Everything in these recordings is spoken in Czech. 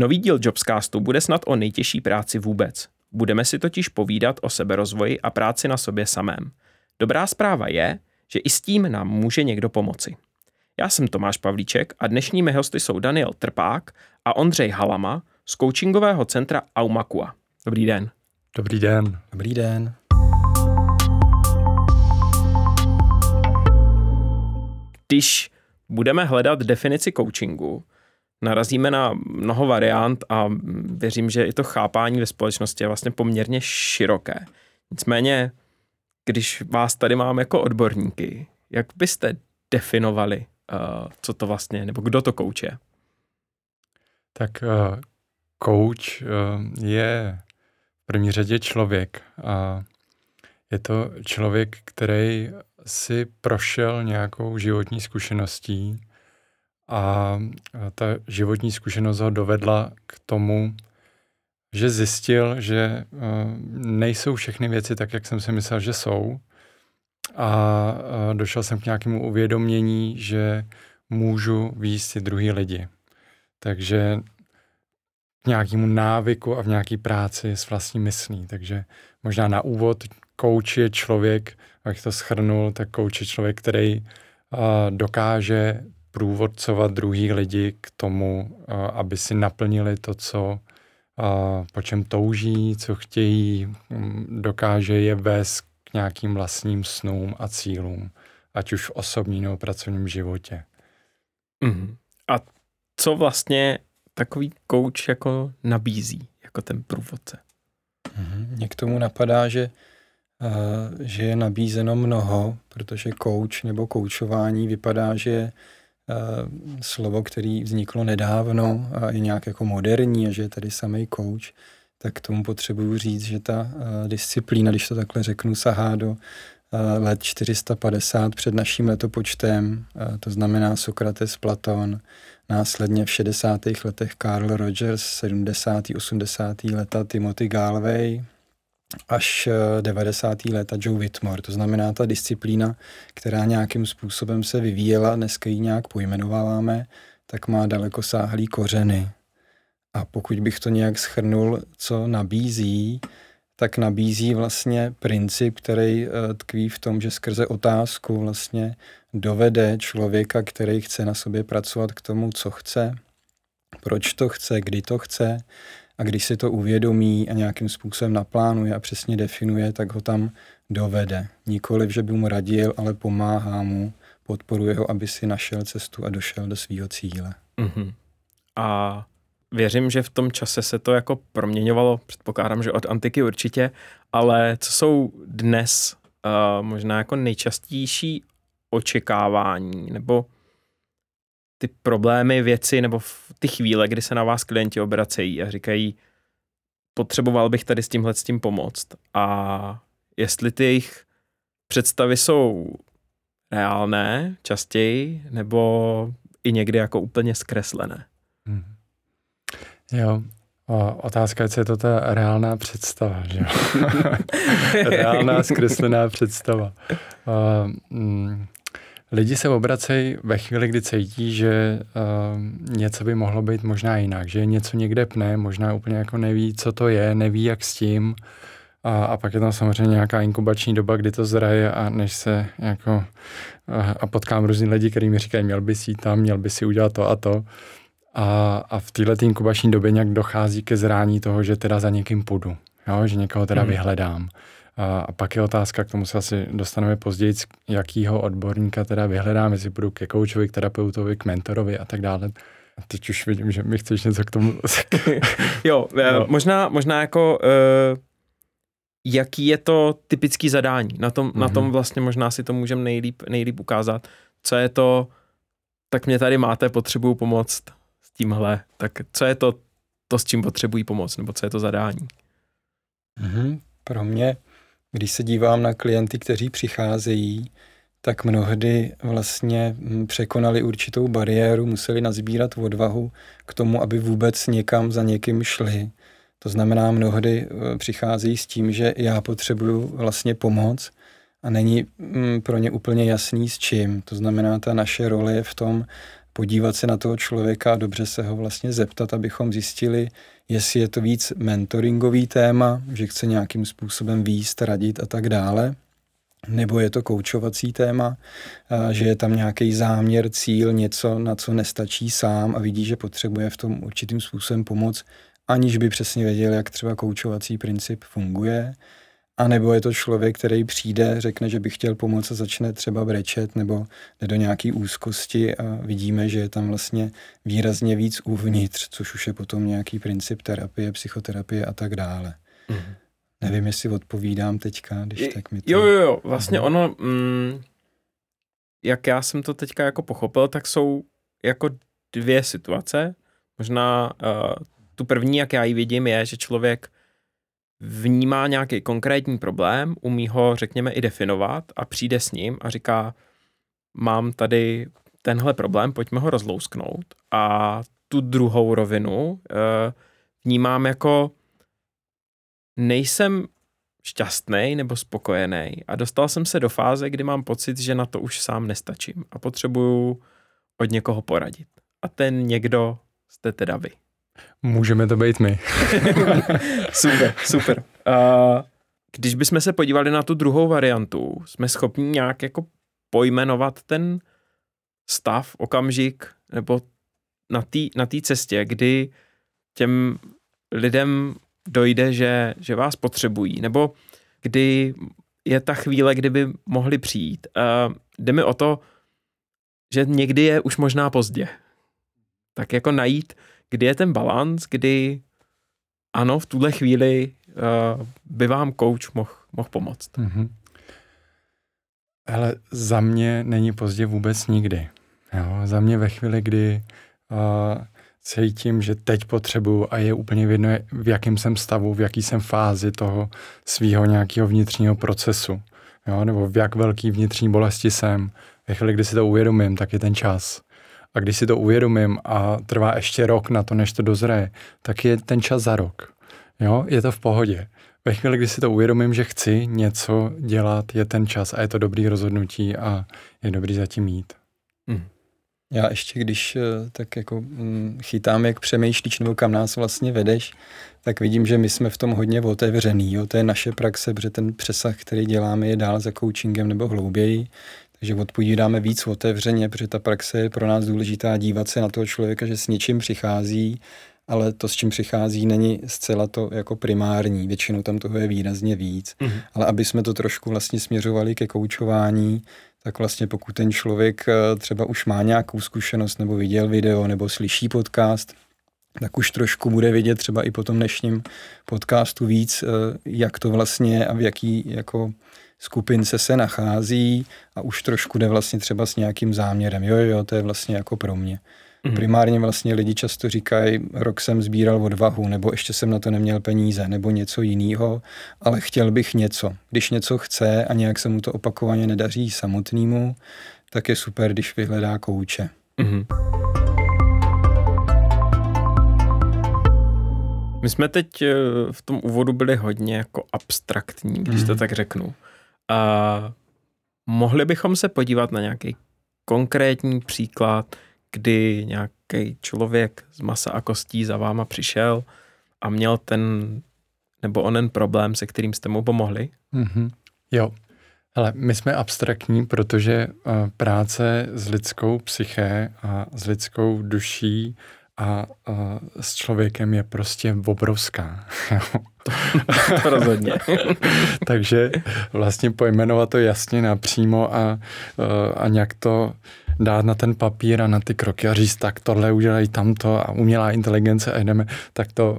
Nový díl Jobscastu bude snad o nejtěžší práci vůbec. Budeme si totiž povídat o seberozvoji a práci na sobě samém. Dobrá zpráva je, že i s tím nám může někdo pomoci. Já jsem Tomáš Pavlíček a dnešními hosty jsou Daniel Trpák a Ondřej Halama z coachingového centra Aumakua. Dobrý den. Dobrý den. Dobrý den. Když budeme hledat definici coachingu, narazíme na mnoho variant a věřím, že i to chápání ve společnosti je vlastně poměrně široké. Nicméně, když vás tady mám jako odborníky, jak byste definovali, uh, co to vlastně, nebo kdo to kouče? Tak uh, coach uh, je v první řadě člověk a je to člověk, který si prošel nějakou životní zkušeností a ta životní zkušenost ho dovedla k tomu, že zjistil, že eh, nejsou všechny věci tak, jak jsem si myslel, že jsou. A došel jsem k nějakému uvědomění, že můžu výjist si druhý lidi. Takže k nějakému návyku a v nějaké práci s vlastní myslí. Takže možná na úvod coach je člověk, jak to schrnul, tak coach je člověk, který dokáže průvodcovat druhý lidi k tomu, aby si naplnili to, co po čem touží, co chtějí, dokáže je vést k nějakým vlastním snům a cílům, ať už v osobním nebo pracovním životě. Mm. A co vlastně takový coach jako nabízí, jako ten průvodce? Mm. Mě k tomu napadá, že že je nabízeno mnoho, protože coach nebo koučování vypadá, že je slovo, který vzniklo nedávno a je nějak jako moderní a že je tady samý coach, tak tomu potřebuju říct, že ta disciplína, když to takhle řeknu, sahá do let 450 před naším letopočtem, to znamená Sokrates, Platon, následně v 60. letech Carl Rogers, 70. 80. leta Timothy Galway, až 90. Eh, léta Joe Whitmore. To znamená ta disciplína, která nějakým způsobem se vyvíjela, dneska ji nějak pojmenováváme, tak má daleko sáhlý kořeny. A pokud bych to nějak schrnul, co nabízí, tak nabízí vlastně princip, který eh, tkví v tom, že skrze otázku vlastně dovede člověka, který chce na sobě pracovat k tomu, co chce, proč to chce, kdy to chce, a když si to uvědomí a nějakým způsobem naplánuje a přesně definuje, tak ho tam dovede. Nikoliv, že by mu radil, ale pomáhá mu, podporuje ho, aby si našel cestu a došel do svého cíle. Mm-hmm. A věřím, že v tom čase se to jako proměňovalo, předpokládám, že od antiky určitě, ale co jsou dnes uh, možná jako nejčastější očekávání nebo ty problémy, věci nebo v ty chvíle, kdy se na vás klienti obracejí a říkají, potřeboval bych tady s tímhle s tím pomoct. A jestli ty jejich představy jsou reálné častěji, nebo i někdy jako úplně zkreslené. Hmm. Jo, o, otázka je, co je to ta reálná představa, že reálná zkreslená představa. Uh, mm, Lidi se obracejí ve chvíli, kdy cítí, že uh, něco by mohlo být možná jinak, že něco někde pne, možná úplně jako neví, co to je, neví, jak s tím. A, a pak je tam samozřejmě nějaká inkubační doba, kdy to zraje a než se jako a, a potkám různý lidi, kteří mi říkají, měl by si tam, měl by si udělat to a to. A, a v této inkubační době nějak dochází ke zrání toho, že teda za někým půjdu, jo? že někoho teda hmm. vyhledám. A pak je otázka, k tomu se asi dostaneme později, jakýho odborníka teda vyhledám, jestli budu ke koučovi, k terapeutovi, k mentorovi a tak dále. A teď už vidím, že mi chceš něco k tomu. jo, eh, no. možná, možná jako uh, jaký je to typický zadání. Na tom, mm-hmm. na tom mhm. vlastně možná si to můžeme nejlíp, nejlíp ukázat. Co je to, tak mě tady máte, potřebuju pomoct s tímhle. Tak co je to, to s čím potřebují pomoc, nebo co je to zadání? Mm-hmm. Pro mě když se dívám na klienty, kteří přicházejí, tak mnohdy vlastně hm, překonali určitou bariéru, museli nazbírat odvahu k tomu, aby vůbec někam za někým šli. To znamená, mnohdy eh, přichází s tím, že já potřebuju vlastně pomoc a není hm, pro ně úplně jasný s čím. To znamená, ta naše role je v tom podívat se na toho člověka a dobře se ho vlastně zeptat, abychom zjistili, jestli je to víc mentoringový téma, že chce nějakým způsobem výst, radit a tak dále, nebo je to koučovací téma, že je tam nějaký záměr, cíl, něco, na co nestačí sám a vidí, že potřebuje v tom určitým způsobem pomoc, aniž by přesně věděl, jak třeba koučovací princip funguje. A nebo je to člověk, který přijde, řekne, že by chtěl pomoct a začne třeba brečet nebo jde do nějaký úzkosti a vidíme, že je tam vlastně výrazně víc uvnitř, což už je potom nějaký princip terapie, psychoterapie a tak dále. Mm-hmm. Nevím, jestli odpovídám teďka, když tak mi to... Jo, jo, jo, vlastně ono, mm, jak já jsem to teďka jako pochopil, tak jsou jako dvě situace. Možná uh, tu první, jak já ji vidím, je, že člověk vnímá nějaký konkrétní problém, umí ho, řekněme, i definovat a přijde s ním a říká, mám tady tenhle problém, pojďme ho rozlousknout. A tu druhou rovinu uh, vnímám jako nejsem šťastný nebo spokojený a dostal jsem se do fáze, kdy mám pocit, že na to už sám nestačím a potřebuju od někoho poradit. A ten někdo jste teda vy. Můžeme to být my. super, super. Uh, když bychom se podívali na tu druhou variantu, jsme schopni nějak jako pojmenovat ten stav, okamžik, nebo na té na cestě, kdy těm lidem dojde, že, že vás potřebují, nebo kdy je ta chvíle, kdyby mohli přijít. Uh, jde mi o to, že někdy je už možná pozdě. Tak jako najít, kdy je ten balans, kdy ano, v tuhle chvíli uh, by vám coach mohl moh pomoct. Mm-hmm. Ale za mě není pozdě vůbec nikdy. Jo, za mě ve chvíli, kdy uh, cítím, že teď potřebuju a je úplně jedno, v jakém jsem stavu, v jaký jsem fázi toho svého nějakého vnitřního procesu, jo, nebo v jak velký vnitřní bolesti jsem. Ve chvíli, kdy si to uvědomím, tak je ten čas. A když si to uvědomím a trvá ještě rok na to, než to dozraje, tak je ten čas za rok. Jo, je to v pohodě. Ve chvíli, kdy si to uvědomím, že chci něco dělat, je ten čas a je to dobrý rozhodnutí a je dobrý zatím jít. Hmm. Já ještě, když eh, tak jako mm, chytám, jak přemýšlíš nebo kam nás vlastně vedeš, tak vidím, že my jsme v tom hodně otevřený. Jo? To je naše praxe, protože ten přesah, který děláme, je dál za coachingem nebo hlouběji. Takže odpovídáme víc otevřeně, protože ta praxe je pro nás důležitá dívat se na toho člověka, že s něčím přichází, ale to, s čím přichází, není zcela to jako primární. Většinou tam toho je výrazně víc. Mm-hmm. Ale aby jsme to trošku vlastně směřovali ke koučování, tak vlastně pokud ten člověk eh, třeba už má nějakou zkušenost nebo viděl video nebo slyší podcast, tak už trošku bude vidět třeba i po tom dnešním podcastu víc, eh, jak to vlastně a v jaký jako skupince se nachází a už trošku jde vlastně třeba s nějakým záměrem. Jo, jo, to je vlastně jako pro mě. Mm. Primárně vlastně lidi často říkají, rok jsem sbíral odvahu, nebo ještě jsem na to neměl peníze, nebo něco jiného, ale chtěl bych něco. Když něco chce a nějak se mu to opakovaně nedaří samotnému, tak je super, když vyhledá kouče. Mm. My jsme teď eh, v tom úvodu byli hodně jako abstraktní, když to mhm. tak řeknu. A mohli bychom se podívat na nějaký konkrétní příklad, kdy nějaký člověk z masa a kostí za váma přišel a měl ten nebo onen problém, se kterým jste mu pomohli? Mm-hmm. Jo. Ale my jsme abstraktní, protože uh, práce s lidskou psyché a s lidskou duší a, a s člověkem je prostě obrovská. to, to rozhodně. Takže vlastně pojmenovat to jasně napřímo a, a nějak to dát na ten papír a na ty kroky a říct, tak tohle udělají tamto a umělá inteligence a jdeme, tak to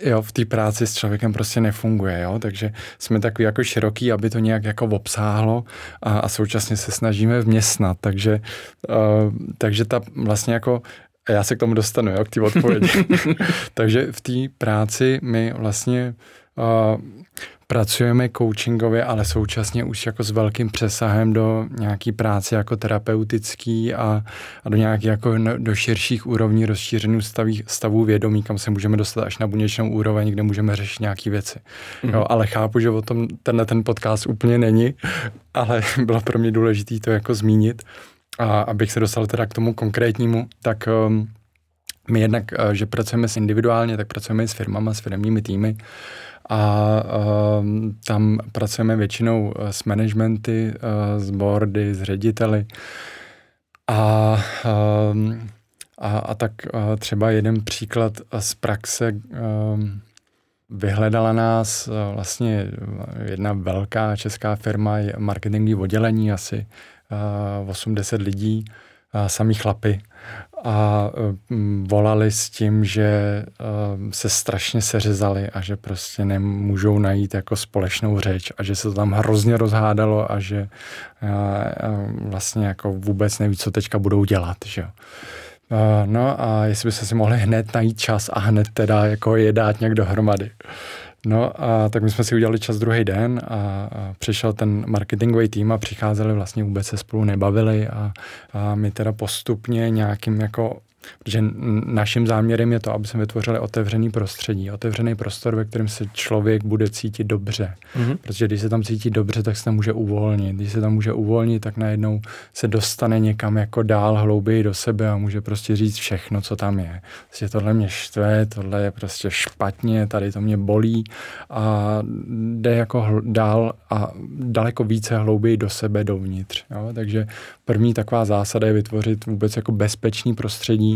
jo, v té práci s člověkem prostě nefunguje, jo, takže jsme takový jako široký, aby to nějak jako obsáhlo a, a současně se snažíme vměstnat, takže, uh, takže ta vlastně jako já se k tomu dostanu, jo, k té odpovědi. Takže v té práci my vlastně uh, pracujeme coachingově, ale současně už jako s velkým přesahem do nějaký práce jako terapeutický a, a do nějakých jako do širších úrovní rozšířených staví, stavů vědomí, kam se můžeme dostat až na buněčnou úroveň, kde můžeme řešit nějaké věci. Mm-hmm. Jo, ale chápu, že o tom tenhle ten podcast úplně není, ale bylo pro mě důležité to jako zmínit. A abych se dostal teda k tomu konkrétnímu, tak um, my jednak, uh, že pracujeme s individuálně, tak pracujeme i s firmama, s firmními týmy. A uh, tam pracujeme většinou s managementy, uh, s boardy, s řediteli. A, uh, a, a tak uh, třeba jeden příklad z praxe uh, vyhledala nás vlastně jedna velká česká firma, marketingový oddělení, asi 80 lidí, samý chlapy a mm, volali s tím, že se strašně seřezali a že prostě nemůžou najít jako společnou řeč a že se to tam hrozně rozhádalo a že vlastně jako vůbec neví, co teďka budou dělat, že jo. No a jestli byste si mohli hned najít čas a hned teda jako je dát nějak dohromady. No a tak my jsme si udělali čas druhý den a, a přišel ten marketingový tým a přicházeli vlastně vůbec se spolu nebavili a, a my teda postupně nějakým jako Protože naším záměrem je to, aby jsme vytvořili otevřený prostředí, otevřený prostor, ve kterém se člověk bude cítit dobře. Mm-hmm. Protože když se tam cítí dobře, tak se tam může uvolnit. Když se tam může uvolnit, tak najednou se dostane někam jako dál, hlouběji do sebe a může prostě říct všechno, co tam je. Prostě tohle mě štve, tohle je prostě špatně, tady to mě bolí a jde jako dál a daleko více hlouběji do sebe dovnitř. Jo? Takže první taková zásada je vytvořit vůbec jako bezpečný prostředí,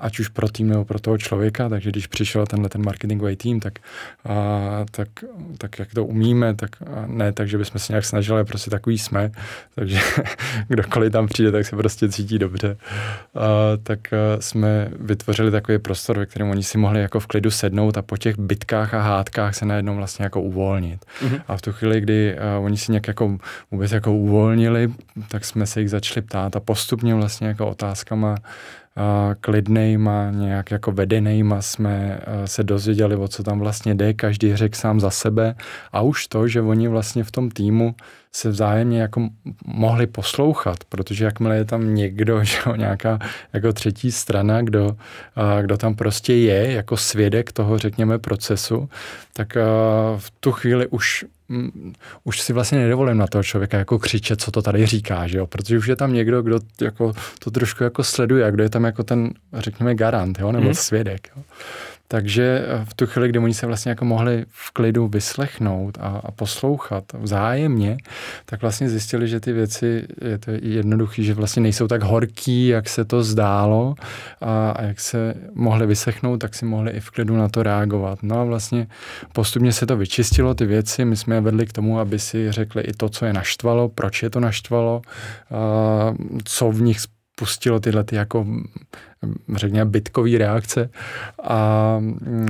ať už pro tým nebo pro toho člověka, takže když přišel tenhle ten marketingový tým, tak, a, tak, tak jak to umíme, tak ne tak, že bychom se nějak snažili, prostě takový jsme, takže kdokoliv tam přijde, tak se prostě cítí dobře. A, tak a, jsme vytvořili takový prostor, ve kterém oni si mohli jako v klidu sednout a po těch bitkách a hádkách se najednou vlastně jako uvolnit. Mm-hmm. A v tu chvíli, kdy a, oni si nějak jako vůbec jako uvolnili, tak jsme se jich začali ptát a postupně vlastně jako otázkama klidnejma, nějak jako vedenejma jsme se dozvěděli, o co tam vlastně jde, každý řekl sám za sebe. A už to, že oni vlastně v tom týmu se vzájemně jako mohli poslouchat, protože jakmile je tam někdo, že jo, nějaká jako třetí strana, kdo, kdo tam prostě je jako svědek toho, řekněme, procesu, tak v tu chvíli už Mm, už si vlastně nedovolím na toho člověka jako křičet, co to tady říká, že jo? protože už je tam někdo, kdo jako to trošku jako sleduje a kdo je tam jako ten, řekněme, garant, jo? nebo mm. svědek. Jo? Takže eh, v tu chvíli, kdy oni se vlastně jako mohli v klidu vyslechnout a, a poslouchat vzájemně, tak vlastně zjistili, že ty věci, je to jednoduchý, že vlastně nejsou tak horký, jak se to zdálo a, a jak se mohli vyslechnout, tak si mohli i v klidu na to reagovat. No a vlastně postupně se to vyčistilo, ty věci, my jsme je vedli k tomu, aby si řekli i to, co je naštvalo, proč je to naštvalo, a, co v nich pustilo tyhle ty jako řekněme, bytkový reakce a,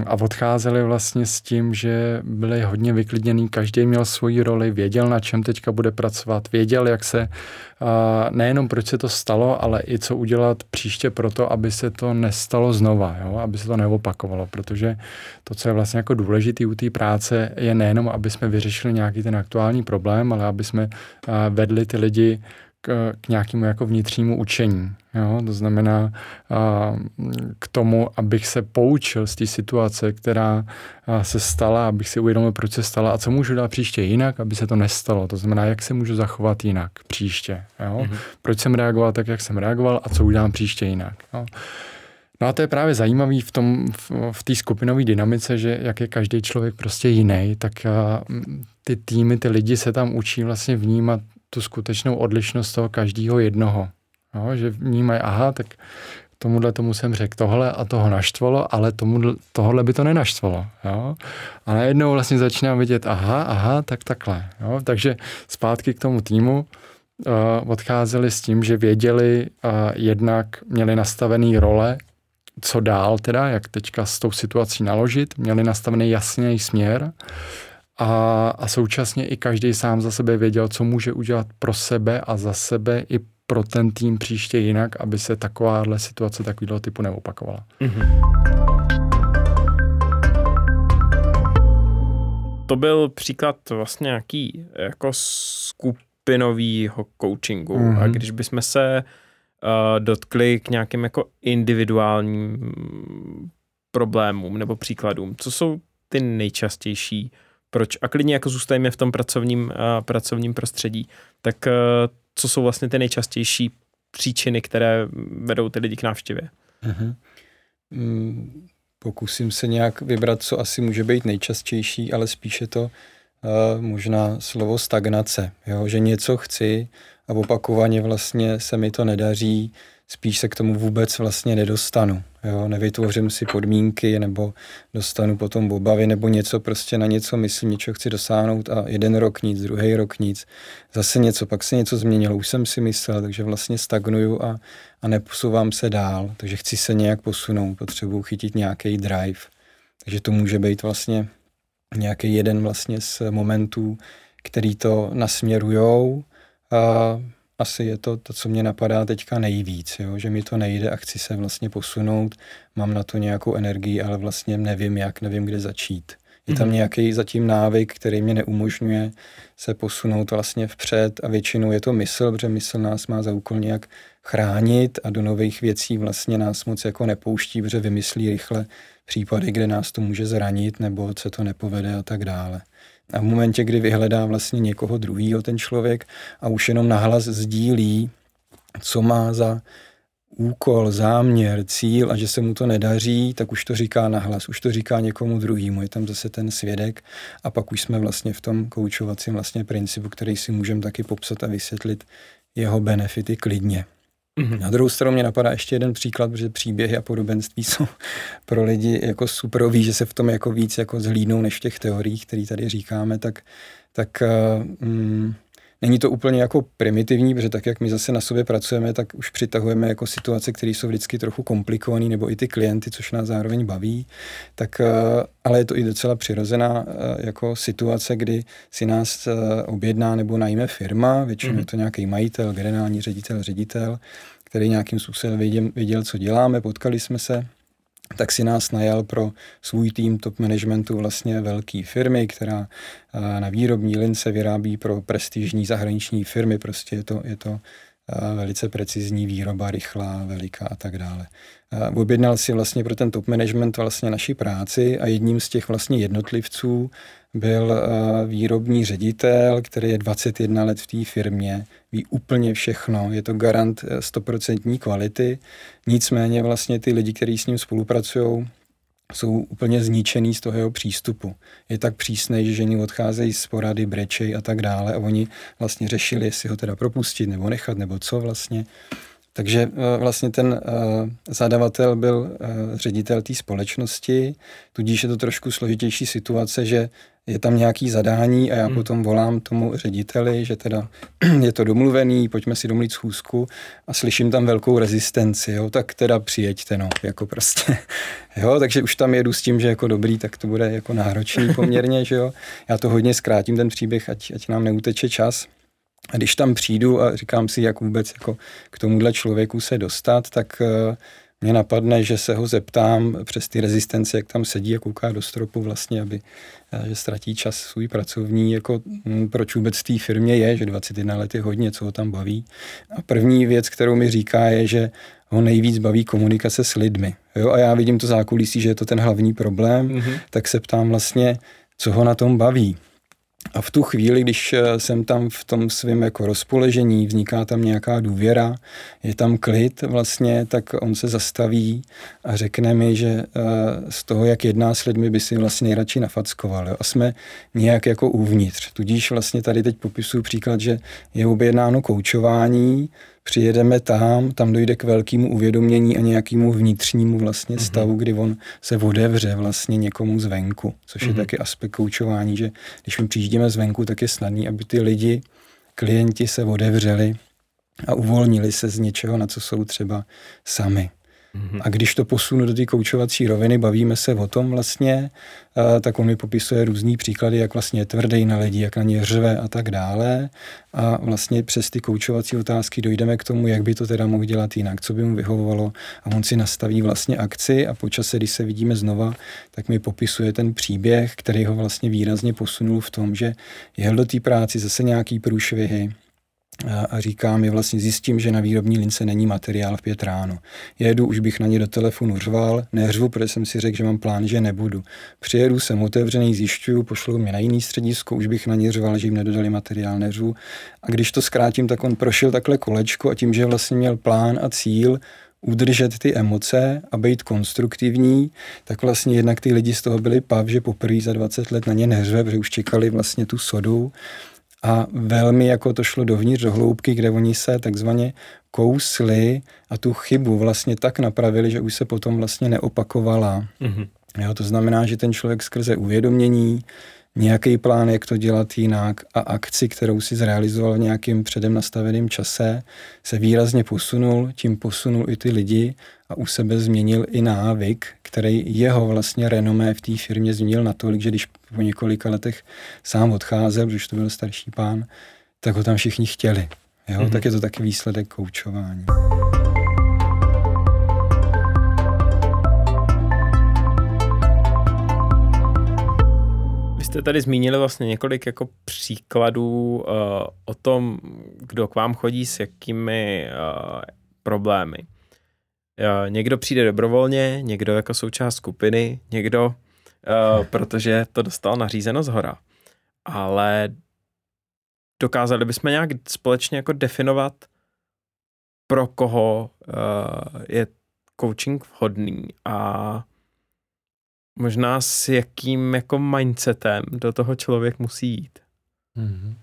a odcházeli vlastně s tím, že byli hodně vyklidněný, každý měl svoji roli, věděl, na čem teďka bude pracovat, věděl, jak se, a nejenom proč se to stalo, ale i co udělat příště pro to, aby se to nestalo znova, jo? aby se to neopakovalo, protože to, co je vlastně jako důležitý u té práce, je nejenom, aby jsme vyřešili nějaký ten aktuální problém, ale aby jsme vedli ty lidi k, k nějakému jako vnitřnímu učení. Jo? To znamená a, k tomu, abych se poučil z té situace, která a, se stala, abych si uvědomil, proč se stala a co můžu dát příště jinak, aby se to nestalo. To znamená, jak se můžu zachovat jinak příště. Jo? Mm-hmm. Proč jsem reagoval tak, jak jsem reagoval a co udělám příště jinak. Jo? No a to je právě zajímavý v tom, v, v té skupinové dynamice, že jak je každý člověk prostě jiný, tak a, ty týmy, ty lidi se tam učí vlastně vnímat tu skutečnou odlišnost toho každého jednoho. Jo, že vnímají, aha, tak tomuhle tomu jsem řekl tohle a toho naštvalo, ale tomu, tohle by to nenaštvalo. Jo? A najednou vlastně začínám vidět, aha, aha, tak takhle. Jo? Takže zpátky k tomu týmu uh, odcházeli s tím, že věděli, uh, jednak měli nastavený role, co dál teda, jak teďka s tou situací naložit, měli nastavený jasný směr, a, a současně i každý sám za sebe věděl, co může udělat pro sebe a za sebe i pro ten tým příště jinak, aby se takováhle situace takového typu neopakovala. Mm-hmm. To byl příklad vlastně nějaký jako skupinovýho coachingu mm-hmm. a když bychom se uh, dotkli k nějakým jako individuálním problémům nebo příkladům, co jsou ty nejčastější proč a klidně jako zůstajeme v tom pracovním, uh, pracovním prostředí, tak uh, co jsou vlastně ty nejčastější příčiny, které vedou ty lidi k návštěvě? Uh-huh. Mm, pokusím se nějak vybrat, co asi může být nejčastější, ale spíše to uh, možná slovo stagnace, jo? že něco chci a opakovaně vlastně se mi to nedaří, spíš se k tomu vůbec vlastně nedostanu. Jo? Nevytvořím si podmínky nebo dostanu potom obavy nebo něco prostě na něco myslím, něco chci dosáhnout a jeden rok nic, druhý rok nic. Zase něco, pak se něco změnilo, už jsem si myslel, takže vlastně stagnuju a, a neposouvám se dál. Takže chci se nějak posunout, potřebuji chytit nějaký drive. Takže to může být vlastně nějaký jeden vlastně z momentů, který to nasměrujou. A asi je to to, co mě napadá teďka nejvíc, jo? že mi to nejde a chci se vlastně posunout, mám na to nějakou energii, ale vlastně nevím jak, nevím, kde začít. Je tam mm-hmm. nějaký zatím návyk, který mě neumožňuje se posunout vlastně vpřed a většinou je to mysl, protože mysl nás má za úkol nějak chránit a do nových věcí vlastně nás moc jako nepouští, protože vymyslí rychle případy, kde nás to může zranit nebo se to nepovede a tak dále. A v momentě, kdy vyhledá vlastně někoho druhého ten člověk a už jenom nahlas sdílí, co má za úkol, záměr, cíl a že se mu to nedaří, tak už to říká nahlas, už to říká někomu druhému, je tam zase ten svědek a pak už jsme vlastně v tom koučovacím vlastně principu, který si můžeme taky popsat a vysvětlit jeho benefity klidně. Mm-hmm. Na druhou stranu mě napadá ještě jeden příklad, protože příběhy a podobenství jsou pro lidi jako superový, že se v tom jako víc jako zhlídnou než v těch teoriích, které tady říkáme, tak, tak mm, Není to úplně jako primitivní, protože tak, jak my zase na sobě pracujeme, tak už přitahujeme jako situace, které jsou vždycky trochu komplikované, nebo i ty klienty, což nás zároveň baví. Tak, eh, ale je to i docela přirozená eh, jako situace, kdy si nás eh, objedná nebo najme firma, většinou mm-hmm. je to nějaký majitel, generální ředitel, ředitel, který nějakým způsobem věděl, věděl, co děláme, potkali jsme se, tak si nás najal pro svůj tým top managementu vlastně velké firmy, která na výrobní lince vyrábí pro prestižní zahraniční firmy. Prostě je to, je to velice precizní výroba, rychlá, veliká a tak dále. Objednal si vlastně pro ten top management vlastně naši práci a jedním z těch vlastně jednotlivců byl výrobní ředitel, který je 21 let v té firmě, ví úplně všechno, je to garant 100% e, kvality, nicméně vlastně ty lidi, kteří s ním spolupracují, jsou úplně zničený z toho jeho přístupu. Je tak přísný, že ženy odcházejí z porady, brečej a tak dále a oni vlastně řešili, jestli ho teda propustit nebo nechat, nebo co vlastně. Takže e, vlastně ten e, zadavatel byl ředitel té společnosti, tudíž je to trošku složitější situace, že je tam nějaký zadání a já hmm. potom volám tomu řediteli, že teda je to domluvený, pojďme si domluvit schůzku a slyším tam velkou rezistenci, jo, tak teda přijeďte, no, jako prostě, jo, takže už tam jedu s tím, že jako dobrý, tak to bude jako náročný poměrně, že jo, já to hodně zkrátím ten příběh, ať, ať nám neuteče čas, a když tam přijdu a říkám si, jak vůbec jako k tomuhle člověku se dostat, tak uh, mě napadne, že se ho zeptám přes ty rezistence, jak tam sedí a kouká do stropu vlastně, aby že ztratí čas svůj pracovní, jako hm, proč vůbec v té firmě je, že 21 let je hodně, co ho tam baví. A první věc, kterou mi říká, je, že ho nejvíc baví komunikace s lidmi. Jo? A já vidím to zákulisí, že je to ten hlavní problém, mm-hmm. tak se ptám vlastně, co ho na tom baví. A v tu chvíli, když eh, jsem tam v tom svém jako rozpoležení, vzniká tam nějaká důvěra, je tam klid vlastně, tak on se zastaví a řekne mi, že eh, z toho, jak jedná s lidmi, by si vlastně nejradši nafackoval. A jsme nějak jako uvnitř. Tudíž vlastně tady teď popisuju příklad, že je objednáno koučování, přijedeme tam, tam dojde k velkému uvědomění a nějakému vnitřnímu vlastně mm-hmm. stavu, kdy on se odevře vlastně někomu zvenku, což mm-hmm. je mhm. taky aspekt koučování, že když my přijíždíme zvenku, tak je snadný, aby ty lidi, klienti se odevřeli a uvolnili se z něčeho, na co jsou třeba sami. Mm-hmm. A když to posunu do té koučovací roviny, bavíme se o tom vlastně, tak on mi popisuje různý příklady, jak vlastně je tvrdý na lidi, jak na ně řve a tak dále. A vlastně přes ty koučovací otázky dojdeme k tomu, jak by to teda mohl dělat jinak, co by mu vyhovovalo. A on si nastaví vlastně akci a po čase, když se vidíme znova, tak mi popisuje ten příběh, který ho vlastně výrazně posunul v tom, že jel do té práci zase nějaký průšvihy, a říká mi vlastně zjistím, že na výrobní lince není materiál v pět ráno. Jedu, už bych na ně do telefonu řval, neřvu, protože jsem si řekl, že mám plán, že nebudu. Přijedu, jsem otevřený, zjišťuju, pošlu mě na jiný středisko, už bych na ně řval, že jim nedodali materiál, neřvu. A když to zkrátím, tak on prošel takhle kolečko a tím, že vlastně měl plán a cíl, udržet ty emoce a být konstruktivní, tak vlastně jednak ty lidi z toho byli pav, že poprvé za 20 let na ně neřve, protože už čekali vlastně tu sodu a velmi jako to šlo dovnitř do hloubky, kde oni se takzvaně kousli a tu chybu vlastně tak napravili, že už se potom vlastně neopakovala. Mm-hmm. Jo, to znamená, že ten člověk skrze uvědomění, nějaký plán, jak to dělat jinak a akci, kterou si zrealizoval v nějakým předem nastaveném čase, se výrazně posunul, tím posunul i ty lidi a u sebe změnil i návyk, který jeho vlastně renomé v té firmě změnil natolik, že když po několika letech sám odcházel, protože to byl starší pán, tak ho tam všichni chtěli. Jo? Mm-hmm. Tak je to taky výsledek koučování. Jste tady zmínili vlastně několik jako příkladů uh, o tom, kdo k vám chodí s jakými uh, problémy. Uh, někdo přijde dobrovolně, někdo jako součást skupiny, někdo, uh, protože to dostal nařízeno z hora. Ale dokázali bychom nějak společně jako definovat, pro koho uh, je coaching vhodný a možná s jakým jako mindsetem do toho člověk musí jít. Mm-hmm.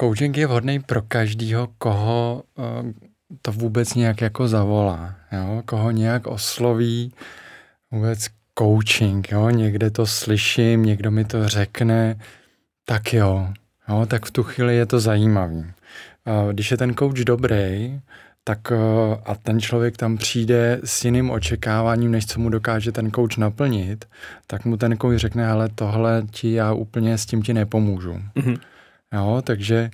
Coaching je vhodný pro každýho, koho uh, to vůbec nějak jako zavolá, jo? koho nějak osloví vůbec coaching, jo? někde to slyším, někdo mi to řekne, tak jo, jo? tak v tu chvíli je to zajímavý. Uh, když je ten coach dobrý, tak eh, a ten člověk tam přijde s jiným očekáváním, než co mu dokáže ten coach naplnit, tak mu ten coach řekne, ale tohle ti já úplně s tím ti nepomůžu. Mm-hmm. Jo, takže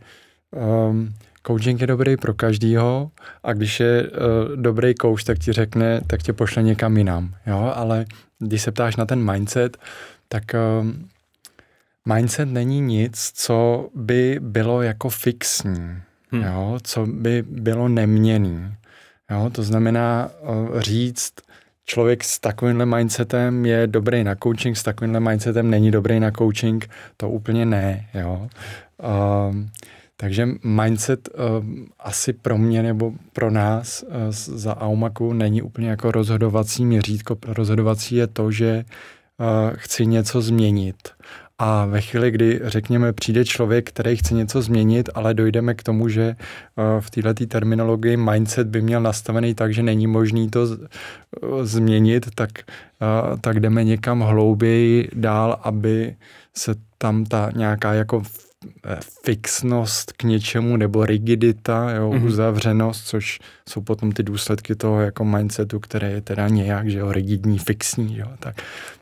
um, coaching je dobrý pro každýho a když je uh, dobrý coach, tak ti řekne, tak tě pošle někam jinam. Jo, ale když se ptáš na ten mindset, tak um, mindset není nic, co by bylo jako fixní hmm. jo, co by bylo neměný. Jo, to znamená říct, člověk s takovýmhle mindsetem je dobrý na coaching, s takovýmhle mindsetem není dobrý na coaching, to úplně ne. Jo. Uh, takže mindset uh, asi pro mě nebo pro nás uh, za Aumaku není úplně jako rozhodovací měřítko. Rozhodovací je to, že uh, chci něco změnit. A ve chvíli, kdy, řekněme, přijde člověk, který chce něco změnit, ale dojdeme k tomu, že eh, v této terminologii mindset by měl nastavený tak, že není možný to změnit, tak, eh, tak jdeme někam hlouběji dál, aby se tam ta nějaká jako fixnost k něčemu nebo rigidita, jo, mm-hmm. uzavřenost, což jsou potom ty důsledky toho jako mindsetu, které je teda nějak, že jo, rigidní, fixní, jo, tak,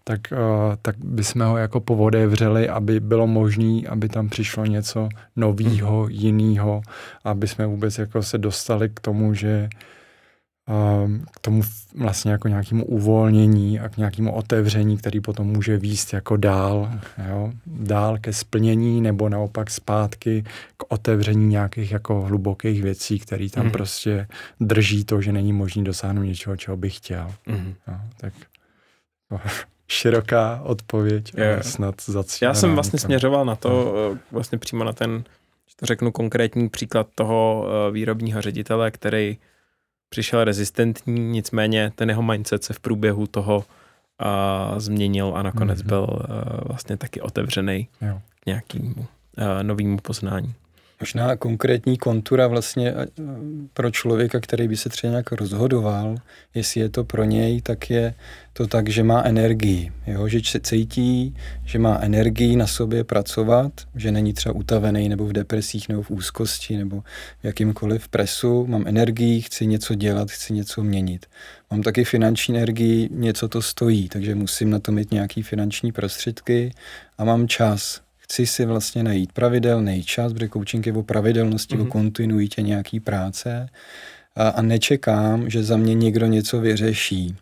tak, uh, tak bychom ho jako vřeli, aby bylo možné, aby tam přišlo něco nového, mm-hmm. jiného, aby jsme vůbec jako se dostali k tomu, že k tomu vlastně jako nějakému uvolnění a k nějakému otevření, který potom může výst jako dál, jo? dál ke splnění nebo naopak zpátky k otevření nějakých jako hlubokých věcí, které tam mm. prostě drží to, že není možné dosáhnout něčeho, čeho bych chtěl. Mm. Jo? Tak široká odpověď, je. snad zacílená. Já jsem vlastně někam. směřoval na to, no. vlastně přímo na ten, že to řeknu konkrétní příklad toho eh, výrobního ředitele, který přišel rezistentní, nicméně ten jeho mindset se v průběhu toho a, změnil a nakonec mm-hmm. byl a, vlastně taky otevřený jo. k nějakému novému poznání. Možná konkrétní kontura vlastně pro člověka, který by se třeba nějak rozhodoval, jestli je to pro něj, tak je to tak, že má energii, jo? že se cítí, že má energii na sobě pracovat, že není třeba utavený nebo v depresích nebo v úzkosti nebo v jakýmkoliv presu, mám energii, chci něco dělat, chci něco měnit. Mám taky finanční energii, něco to stojí, takže musím na to mít nějaký finanční prostředky a mám čas, chci si vlastně najít pravidelný čas, protože coaching je o pravidelnosti, mm-hmm. o mhm. kontinuitě nějaký práce a, a nečekám, že za mě někdo něco vyřeší.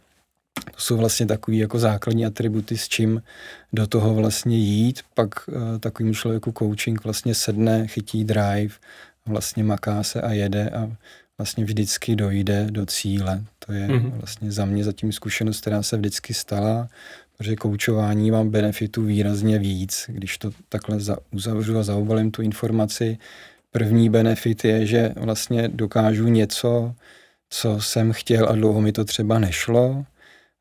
To jsou vlastně takový jako základní atributy, s čím do toho vlastně jít. Pak uh, takovým člověku coaching vlastně sedne, chytí drive vlastně maká se a jede a vlastně vždycky dojde do cíle. To je mm-hmm. vlastně za mě zatím zkušenost, která se vždycky stala, protože koučování mám benefitu výrazně víc. Když to takhle za, uzavřu a zaobalím tu informaci, první benefit je, že vlastně dokážu něco, co jsem chtěl a dlouho mi to třeba nešlo,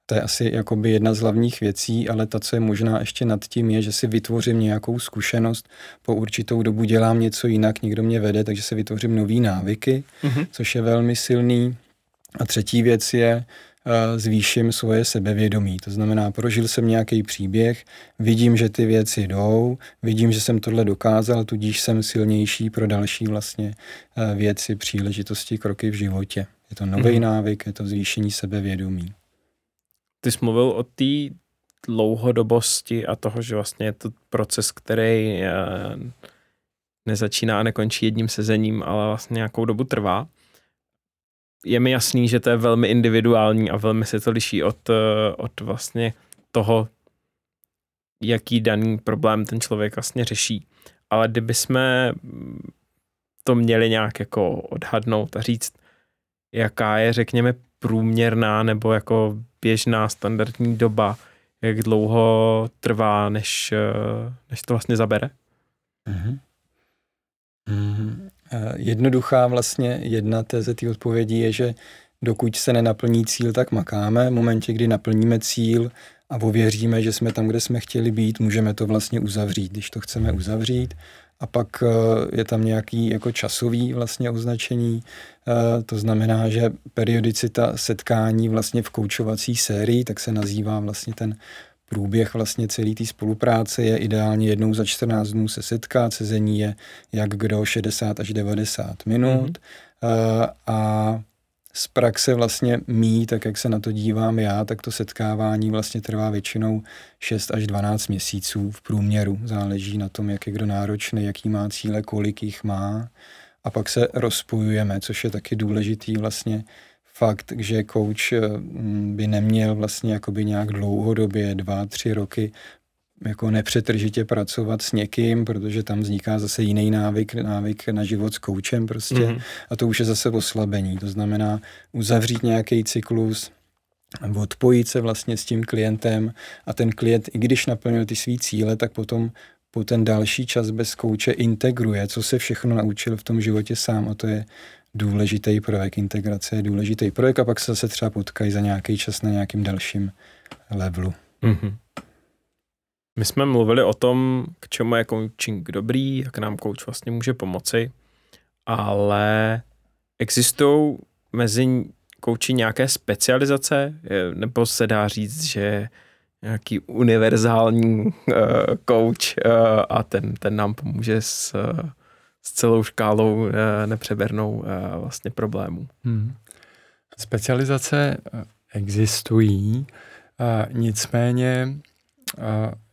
to je asi jakoby jedna z hlavních věcí, ale ta, co je možná ještě nad tím, je, že si vytvořím nějakou zkušenost, po určitou dobu dělám něco jinak, někdo mě vede, takže si vytvořím nové návyky, mm-hmm. což je velmi silný. A třetí věc je, zvýším svoje sebevědomí. To znamená, prožil jsem nějaký příběh, vidím, že ty věci jdou, vidím, že jsem tohle dokázal, tudíž jsem silnější pro další vlastně uh, věci, příležitosti, kroky v životě. Je to nový mm-hmm. návyk, je to zvýšení sebevědomí ty jsi mluvil o té dlouhodobosti a toho, že vlastně je to proces, který eh, nezačíná a nekončí jedním sezením, ale vlastně nějakou dobu trvá. Je mi jasný, že to je velmi individuální a velmi se to liší od, eh, od vlastně toho, jaký daný problém ten člověk vlastně řeší. Ale kdyby jsme to měli nějak jako odhadnout a říct, jaká je, řekněme, průměrná nebo jako běžná standardní doba, jak dlouho trvá, než, eh, než to vlastně zabere? Mm-hmm. Mm-hmm. Jednoduchá vlastně jedna teze té odpovědi je, že dokud se nenaplní cíl, tak makáme. V momentě, kdy naplníme cíl a ověříme, že jsme tam, kde jsme chtěli být, můžeme to vlastně uzavřít. Když to chceme uzavřít, a pak eh, je tam nějaký jako časový vlastně označení, eh, to znamená, že periodicita setkání vlastně v koučovací sérii, tak se nazývá vlastně ten průběh vlastně celé té spolupráce je ideálně jednou za 14 dnů se setká, sezení je jak kdo 60 až 90 minut mm-hmm. a z praxe vlastně mý, tak jak se na to dívám já, tak to setkávání vlastně trvá většinou 6 až 12 měsíců v průměru. Záleží na tom, jak je kdo náročný, jaký má cíle, kolik jich má. A pak se rozpojujeme, což je taky důležitý vlastně fakt, že coach mm, by neměl vlastně jakoby nějak dlouhodobě, dva, tři roky jako nepřetržitě pracovat s někým, protože tam vzniká zase jiný návyk, návyk na život s koučem prostě mm-hmm. a to už je zase oslabení. To znamená uzavřít nějaký cyklus, odpojit se vlastně s tím klientem a ten klient, i když naplnil ty svý cíle, tak potom po ten další čas bez kouče integruje, co se všechno naučil v tom životě sám a to je důležitý projekt, integrace je důležitý projekt a pak se zase třeba potkají za nějaký čas na nějakým dalším levelu. Mm-hmm. My jsme mluvili o tom, k čemu je coaching dobrý, jak nám coach vlastně může pomoci, ale existují mezi kouči nějaké specializace, nebo se dá říct, že nějaký univerzální uh, coach uh, a ten, ten nám pomůže s, uh, s celou škálou uh, nepřebernou uh, vlastně problémů. Hmm. Specializace existují, uh, nicméně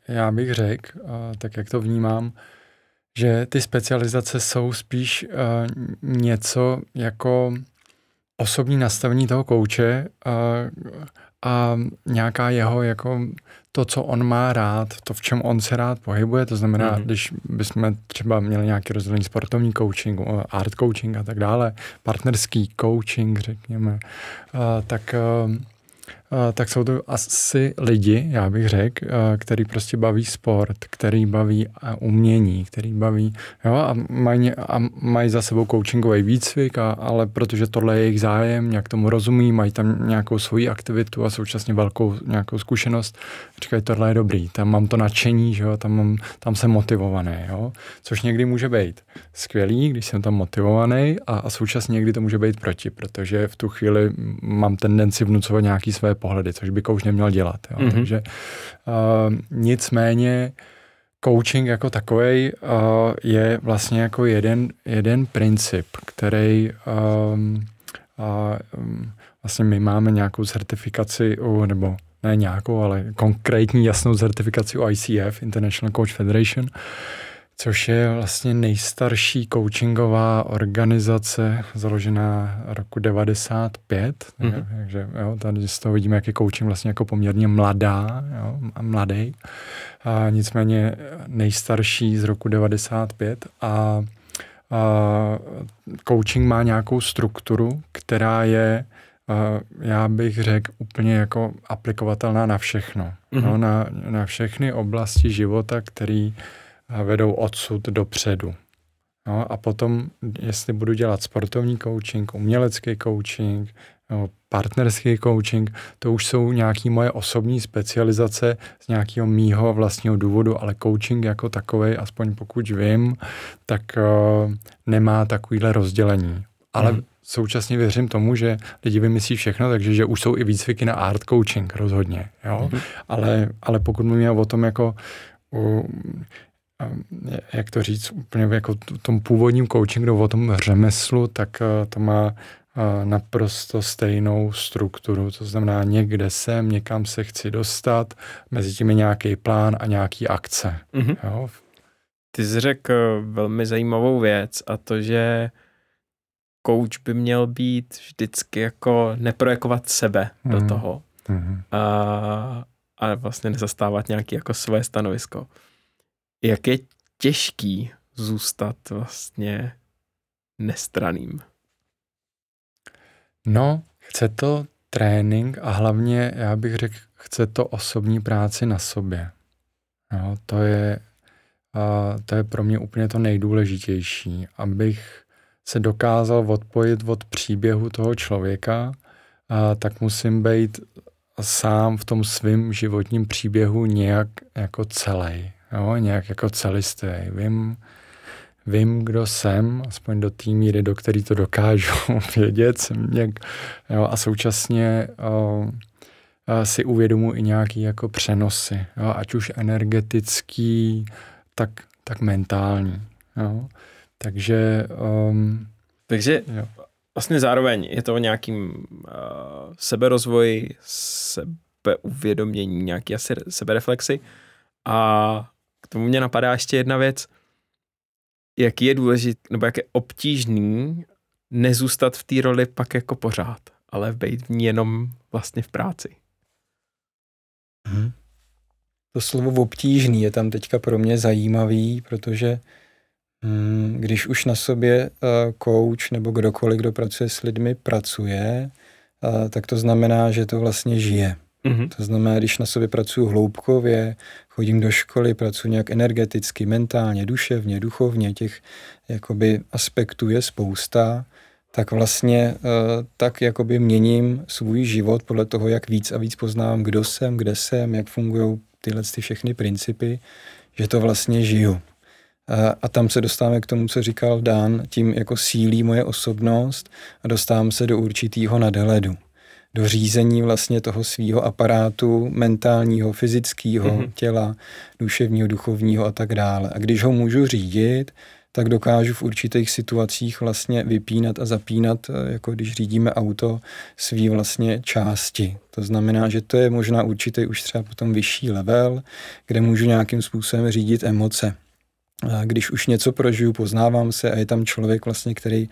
já bych řekl, tak jak to vnímám, že ty specializace jsou spíš něco jako osobní nastavení toho kouče a nějaká jeho jako to, co on má rád, to, v čem on se rád pohybuje, to znamená, mm-hmm. když bychom třeba měli nějaký rozdělení sportovní coaching, art coaching a tak dále, partnerský coaching, řekněme, tak tak jsou to asi lidi, já bych řekl, který prostě baví sport, který baví umění, který baví, jo, a mají, a mají za sebou coachingový výcvik, a, ale protože tohle je jejich zájem, nějak tomu rozumí, mají tam nějakou svoji aktivitu a současně velkou nějakou zkušenost, říkají, tohle je dobrý, tam mám to nadšení, že jo, tam, mám, tam jsem motivovaný, jo, což někdy může být skvělý, když jsem tam motivovaný a, a současně někdy to může být proti, protože v tu chvíli mám tendenci vnucovat nějaký své pohledy, což by coach neměl dělat. Jo. Mm-hmm. Takže uh, nicméně coaching jako takový uh, je vlastně jako jeden, jeden princip, který um, uh, vlastně my máme nějakou certifikaci, u, nebo ne nějakou, ale konkrétní jasnou certifikaci u ICF, International Coach Federation, což je vlastně nejstarší coachingová organizace založená roku 95, mm-hmm. takže jo, tady z toho vidíme, jak je coaching vlastně jako poměrně mladá, jo, mladý, a nicméně nejstarší z roku 95 a coaching má nějakou strukturu, která je, já bych řekl, úplně jako aplikovatelná na všechno. Mm-hmm. No, na, na všechny oblasti života, které vedou odsud dopředu. No, a potom, jestli budu dělat sportovní coaching, umělecký coaching, no, partnerský coaching, to už jsou nějaké moje osobní specializace z nějakého mýho vlastního důvodu, ale coaching jako takový, aspoň pokud vím, tak uh, nemá takovýhle rozdělení. Ale mm. současně věřím tomu, že lidi vymyslí všechno, takže že už jsou i výcviky na art coaching rozhodně. Jo? Mm. Ale, ale pokud mluvíme o tom jako uh, jak to říct, úplně jako tom původním coachingu, o tom řemeslu, tak uh, to má naprosto stejnou strukturu. To znamená, někde jsem, někam se chci dostat, mezi tím je nějaký plán a nějaký akce. Mm-hmm. Jo? Ty jsi řekl velmi zajímavou věc a to, že coach by měl být vždycky jako neprojekovat sebe mm-hmm. do mhm. toho mm-hmm. a, a vlastně nezastávat nějaký jako své stanovisko. Jak je těžký zůstat vlastně nestraným? No, chce to trénink a hlavně, já bych řekl, chce to osobní práci na sobě. No, to, je, a to je pro mě úplně to nejdůležitější, abych se dokázal odpojit od příběhu toho člověka, a tak musím být sám v tom svém životním příběhu nějak jako celý, jo, nějak jako celistý. Vím, vím, kdo jsem, aspoň do té míry, do který to dokážu vědět, jsem nějak, jo, a současně o, si uvědomu i nějaký jako přenosy, jo, ať už energetický, tak, tak mentální. Jo. Takže... Um, Takže jo. vlastně zároveň je to o nějakým uh, seberozvoji, sebeuvědomění, nějaký asi sebereflexy a k tomu mě napadá ještě jedna věc – jak je důležité, nebo jak je obtížný nezůstat v té roli pak jako pořád, ale být v ní jenom vlastně v práci. Hmm. To slovo obtížný je tam teďka pro mě zajímavý, protože hmm, když už na sobě uh, coach nebo kdokoliv, kdo pracuje s lidmi, pracuje, uh, tak to znamená, že to vlastně žije. Mm-hmm. To znamená, když na sobě pracuji hloubkově, chodím do školy, pracuji nějak energeticky, mentálně, duševně, duchovně, těch jakoby aspektů je spousta, tak vlastně uh, tak jakoby měním svůj život podle toho, jak víc a víc poznám, kdo jsem, kde jsem, jak fungují tyhle ty všechny principy, že to vlastně žiju. Uh, a tam se dostáváme k tomu, co říkal Dan, tím jako sílí moje osobnost a dostávám se do určitého nadhledu do řízení vlastně toho svého aparátu mentálního, fyzického mm-hmm. těla, duševního, duchovního a tak dále. A když ho můžu řídit, tak dokážu v určitých situacích vlastně vypínat a zapínat, eh, jako když řídíme auto, svý vlastně části. To znamená, že to je možná určitý už třeba potom vyšší level, kde můžu nějakým způsobem řídit emoce když už něco prožiju, poznávám se a je tam člověk vlastně, který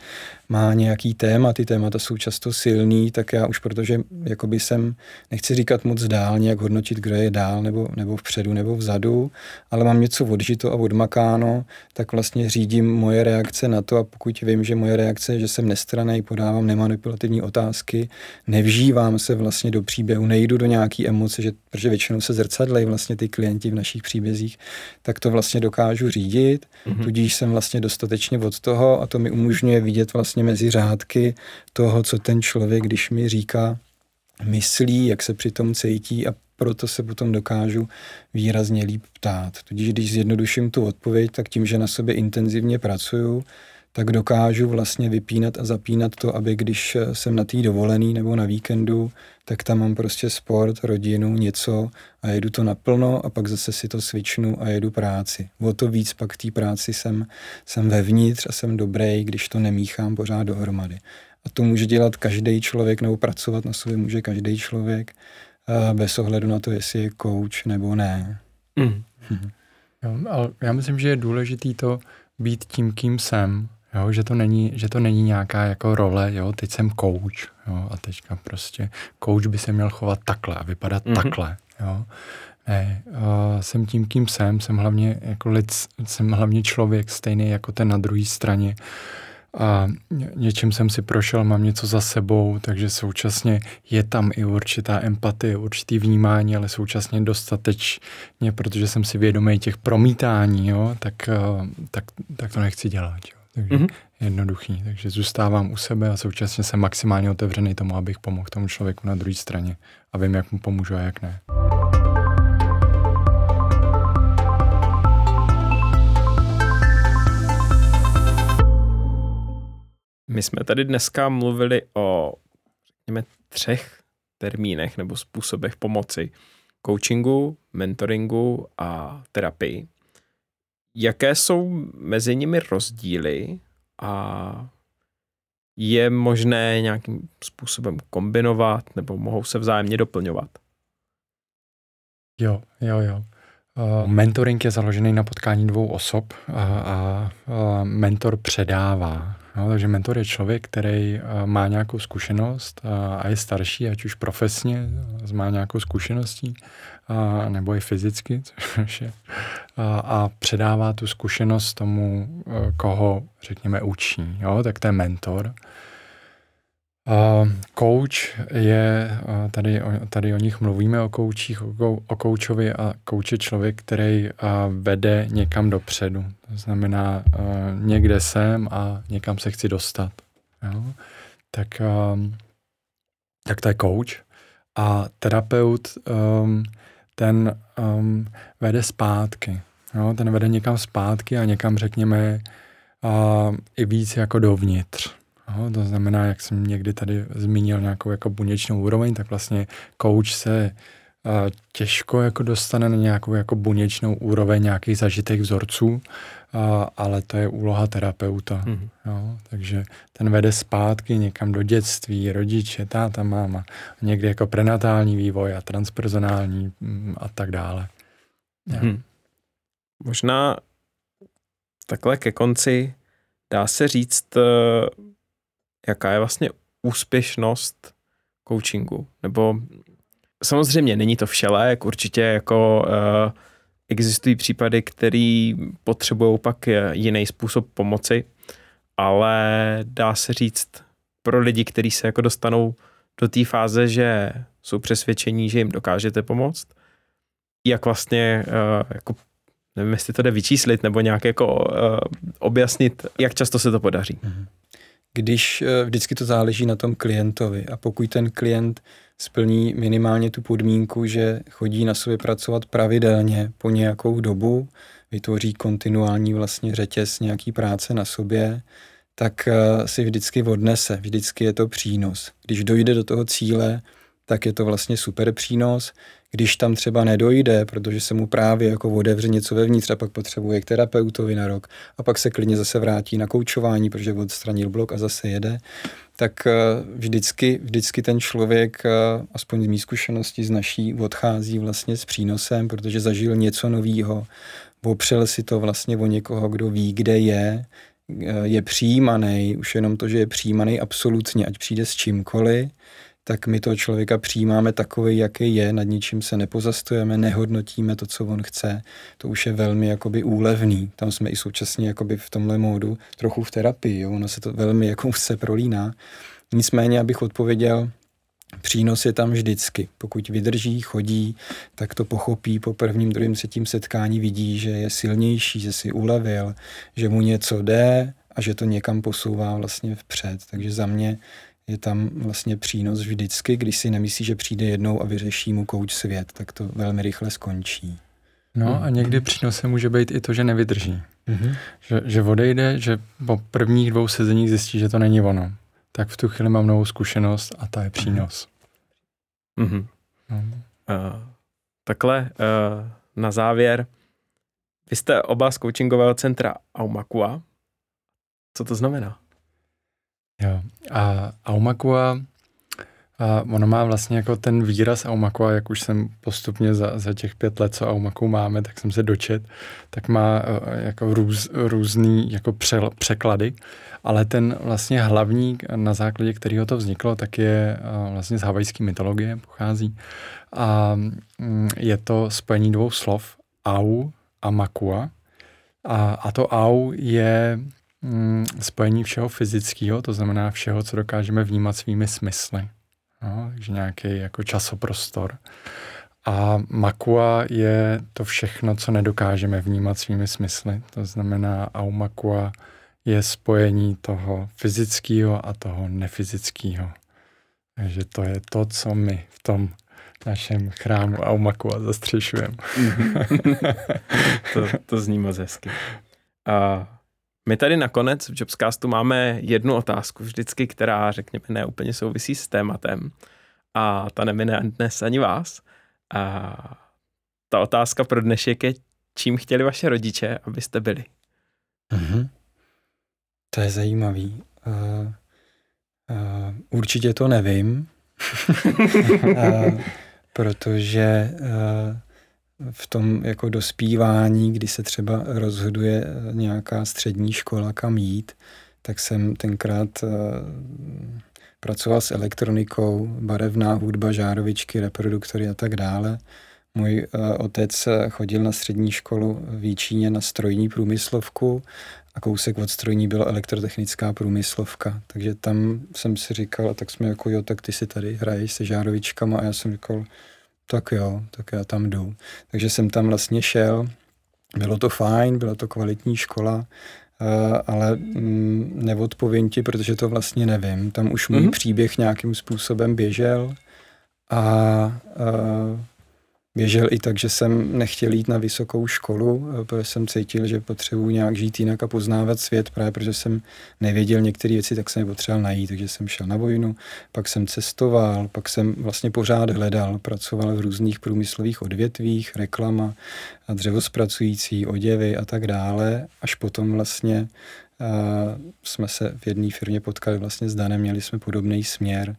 má nějaký téma, ty témata jsou často silný, tak já už protože jakoby jsem, nechci říkat moc dál, nějak hodnotit, kdo je dál nebo, nebo vpředu nebo vzadu, ale mám něco odžito a odmakáno, tak vlastně řídím moje reakce na to a pokud vím, že moje reakce je, že jsem nestranej, podávám nemanipulativní otázky, nevžívám se vlastně do příběhu, nejdu do nějaký emoce, že, protože většinou se zrcadlejí vlastně ty klienti v našich příbězích, tak to vlastně dokážu řídit řídit, mm-hmm. tudíž jsem vlastně dostatečně od toho a to mi umožňuje vidět vlastně mezi řádky toho, co ten člověk, když mi říká, myslí, jak se přitom cítí a proto se potom dokážu výrazně líp ptát. Tudíž když zjednoduším tu odpověď, tak tím, že na sobě intenzivně pracuju, tak dokážu vlastně vypínat a zapínat to, aby když jsem na té dovolený nebo na víkendu, tak tam mám prostě sport, rodinu, něco a jedu to naplno a pak zase si to svičnu a jedu práci. O to víc pak té práci jsem, jsem vevnitř a jsem dobrý, když to nemíchám pořád dohromady. A to může dělat každý člověk nebo pracovat na sobě může každý člověk bez ohledu na to, jestli je coach nebo ne. Mm. Hm. Jo, ale já myslím, že je důležitý to být tím, kým jsem Jo, že to není, že to není nějaká jako role, jo, teď jsem coach, jo, a teďka prostě coach by se měl chovat takhle a vypadat mm-hmm. takhle, jo. Ne, uh, jsem tím, kým jsem, jsem hlavně jako lid, jsem hlavně člověk stejný jako ten na druhé straně a něčím jsem si prošel, mám něco za sebou, takže současně je tam i určitá empatie, určitý vnímání, ale současně dostatečně, protože jsem si vědomý těch promítání, jo, tak, tak, tak to nechci dělat. Jo. Takže mm-hmm. jednoduchý. Takže zůstávám u sebe a současně jsem maximálně otevřený tomu, abych pomohl tomu člověku na druhé straně a vím, jak mu pomůžu a jak ne. My jsme tady dneska mluvili o, řekněme, třech termínech nebo způsobech pomoci. Coachingu, mentoringu a terapii. Jaké jsou mezi nimi rozdíly a je možné nějakým způsobem kombinovat nebo mohou se vzájemně doplňovat? Jo, jo, jo. Uh, mentoring je založený na potkání dvou osob a, a, a mentor předává. No, takže mentor je člověk, který uh, má nějakou zkušenost uh, a je starší, ať už profesně, uh, má nějakou zkušeností, uh, nebo i fyzicky, což je, uh, a předává tu zkušenost tomu, koho, řekněme, učí. Jo? Tak to je mentor. Coach je, uh, tady, tady o nich mluvíme, o koučích, o, koučovi a kouč je člověk, který uh, vede někam dopředu. To znamená, někde jsem a někam se chci dostat. Jo? Tak, tak to je coach. A terapeut, um, ten um, vede zpátky. Jo? Ten vede někam zpátky a někam, řekněme, i víc jako dovnitř. No, to znamená, jak jsem někdy tady zmínil nějakou jako buněčnou úroveň, tak vlastně coach se uh, těžko jako dostane na nějakou jako buněčnou úroveň nějakých zažitých vzorců, uh, ale to je úloha terapeuta. Mm-hmm. Jo? Takže ten vede zpátky někam do dětství, rodiče, táta, máma, někdy jako prenatální vývoj a transpersonální mm, a tak dále. Mm-hmm. Možná takhle ke konci dá se říct, jaká je vlastně úspěšnost coachingu. Nebo samozřejmě není to všelék, určitě jako uh, existují případy, které potřebují pak jiný způsob pomoci, ale dá se říct pro lidi, kteří se jako dostanou do té fáze, že jsou přesvědčení, že jim dokážete pomoct, jak vlastně uh, jako nevím, jestli to jde vyčíslit nebo nějak jako uh, objasnit, jak často se to podaří. Mm-hmm když eh, vždycky to záleží na tom klientovi a pokud ten klient splní minimálně tu podmínku, že chodí na sobě pracovat pravidelně po nějakou dobu, vytvoří kontinuální vlastně řetěz nějaký práce na sobě, tak eh, si vždycky odnese, vždycky je to přínos. Když dojde do toho cíle, tak je to vlastně super přínos. Když tam třeba nedojde, protože se mu právě jako otevře něco vevnitř a pak potřebuje k terapeutovi na rok a pak se klidně zase vrátí na koučování, protože odstranil blok a zase jede, tak eh, vždycky, vždycky ten člověk, eh, aspoň z mý zkušenosti, z naší, odchází vlastně s přínosem, protože zažil něco nového, opřel si to vlastně o někoho, kdo ví, kde je, eh, je přijímaný, už jenom to, že je přijímaný absolutně, ať přijde s čímkoliv, tak my toho člověka přijímáme takový, jaký je, nad ničím se nepozastujeme, nehodnotíme to, co on chce. To už je velmi jakoby úlevný. Tam jsme i současně jakoby v tomhle módu trochu v terapii, jo? ono se to velmi jako se prolíná. Nicméně, abych odpověděl, Přínos je tam vždycky. Pokud vydrží, chodí, tak to pochopí po prvním, druhém, třetím setkání, vidí, že je silnější, že si ulevil, že mu něco jde a že to někam posouvá vlastně vpřed. Takže za mě je tam vlastně přínos vždycky, když si nemyslí, že přijde jednou a vyřeší mu kouč svět, tak to velmi rychle skončí. No a někdy přínosem může být i to, že nevydrží. Mm-hmm. Že, že odejde, že po prvních dvou sezeních zjistí, že to není ono. Tak v tu chvíli mám novou zkušenost a ta je přínos. Mm-hmm. Mm. Uh, takhle uh, na závěr. Vy jste oba z coachingového centra Aumakua. Co to znamená? Jo. A Aumakua A ono má vlastně jako ten výraz Aumaku, a jak už jsem postupně za, za těch pět let, co Aumaku máme, tak jsem se dočet, tak má uh, jako růz, různý jako pře, překlady, ale ten vlastně hlavní, na základě kterého to vzniklo, tak je uh, vlastně z havajské mytologie, pochází. A um, je to spojení dvou slov, au a makua. A, a to au je spojení všeho fyzického, to znamená všeho, co dokážeme vnímat svými smysly. No, takže nějaký jako časoprostor. A makua je to všechno, co nedokážeme vnímat svými smysly. To znamená, aumakua je spojení toho fyzického a toho nefyzického. Takže to je to, co my v tom našem chrámu Aumakua zastřešujeme. to, to zní moc hezky. A my tady nakonec v Jobscastu máme jednu otázku vždycky, která, řekněme, ne úplně souvisí s tématem. A ta nemine dnes ani vás. A ta otázka pro dnešek je, čím chtěli vaše rodiče, abyste byli? Mm-hmm. To je zajímavý. Uh, uh, určitě to nevím, uh, protože uh, v tom jako dospívání, kdy se třeba rozhoduje eh, nějaká střední škola, kam jít, tak jsem tenkrát uh, pracoval s elektronikou, barevná hudba, žárovičky, reproduktory a tak dále. Můj uh, otec chodil na střední školu v Jíčíně na strojní průmyslovku a kousek od strojní byla elektrotechnická průmyslovka. Takže tam jsem si říkal, tak jsme jako jo, tak ty si tady hraješ se žárovičkama a já jsem říkal, tak jo, tak já tam jdu. Takže jsem tam vlastně šel, bylo to fajn, byla to kvalitní škola, Uh, ale mm, neodpovím ti, protože to vlastně nevím. Tam už můj mm-hmm. příběh nějakým způsobem běžel a uh, běžel i tak, že jsem nechtěl jít na vysokou školu, eh, protože jsem cítil, že potřebuji nějak žít jinak a poznávat svět, právě protože jsem nevěděl některé věci, tak jsem je potřeboval najít, takže jsem šel na vojnu, pak jsem cestoval, pak jsem vlastně pořád hledal, pracoval v různých průmyslových odvětvích, reklama a dřevospracující, oděvy a tak dále, až potom vlastně uh, jsme se v jedné firmě potkali vlastně s Danem, měli jsme podobný směr,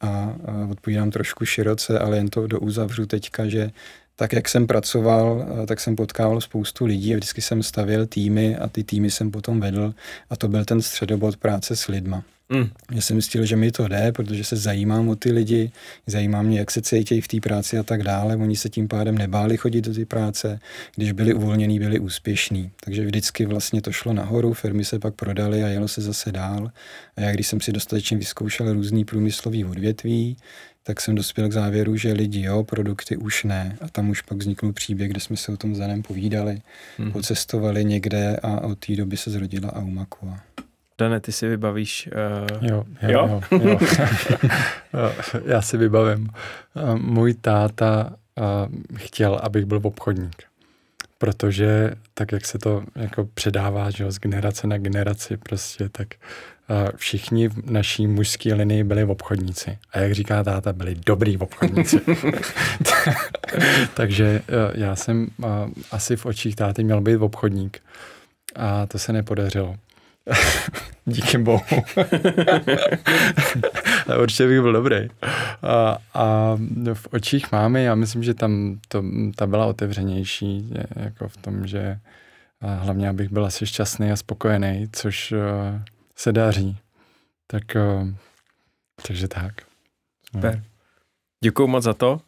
a odpovídám trošku široce, ale jen to do uzavřu teďka, že tak, jak jsem pracoval, tak jsem potkával spoustu lidí a vždycky jsem stavěl týmy a ty týmy jsem potom vedl a to byl ten středobod práce s lidma. Mm. Já jsem zjistil, že mi to jde, protože se zajímám o ty lidi, zajímá mě, jak se cítí v té práci a tak dále. Oni se tím pádem nebáli chodit do té práce, když byli uvolnění, byli úspěšní. Takže vždycky vlastně to šlo nahoru, firmy se pak prodaly a jelo se zase dál. A já, když jsem si dostatečně vyzkoušel různý průmyslový odvětví, tak jsem dospěl k závěru, že lidi jo, produkty už ne. A tam už pak vzniknul příběh, kde jsme se o tom zaném povídali, mm-hmm. pocestovali někde a od té doby se zrodila Aumakua. Dane, ty si vybavíš... Uh... Jo, jo, jo? jo, jo. Já si vybavím. Uh, můj táta uh, chtěl, abych byl obchodník. Protože tak, jak se to jako předává že jo, z generace na generaci, prostě tak všichni v naší mužské linii byli obchodníci. A jak říká táta, byli dobrý obchodníci. Takže já jsem asi v očích táty měl být obchodník. A to se nepodařilo. Díky bohu. Určitě bych byl dobrý. A, a v očích máme, já myslím, že tam to, ta byla otevřenější, jako v tom, že hlavně abych byl asi šťastný a spokojený, což uh, se daří. Tak, uh, takže tak. Super. Děkuji moc za to. Uh,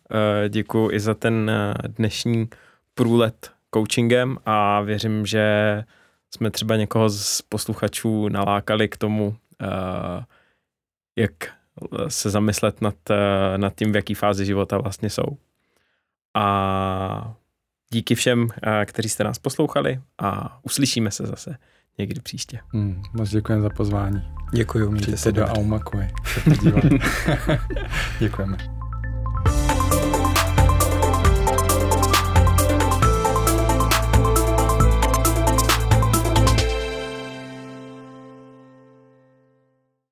děkuji i za ten dnešní průlet coachingem a věřím, že jsme třeba někoho z posluchačů nalákali k tomu, uh, jak se zamyslet nad, uh, nad tím, v jaký fázi života vlastně jsou. A díky všem, kteří jste nás poslouchali a uslyšíme se zase někdy příště. Hmm, moc děkujeme za pozvání. Děkuji, mějte se do Aumakuje. Děkujeme.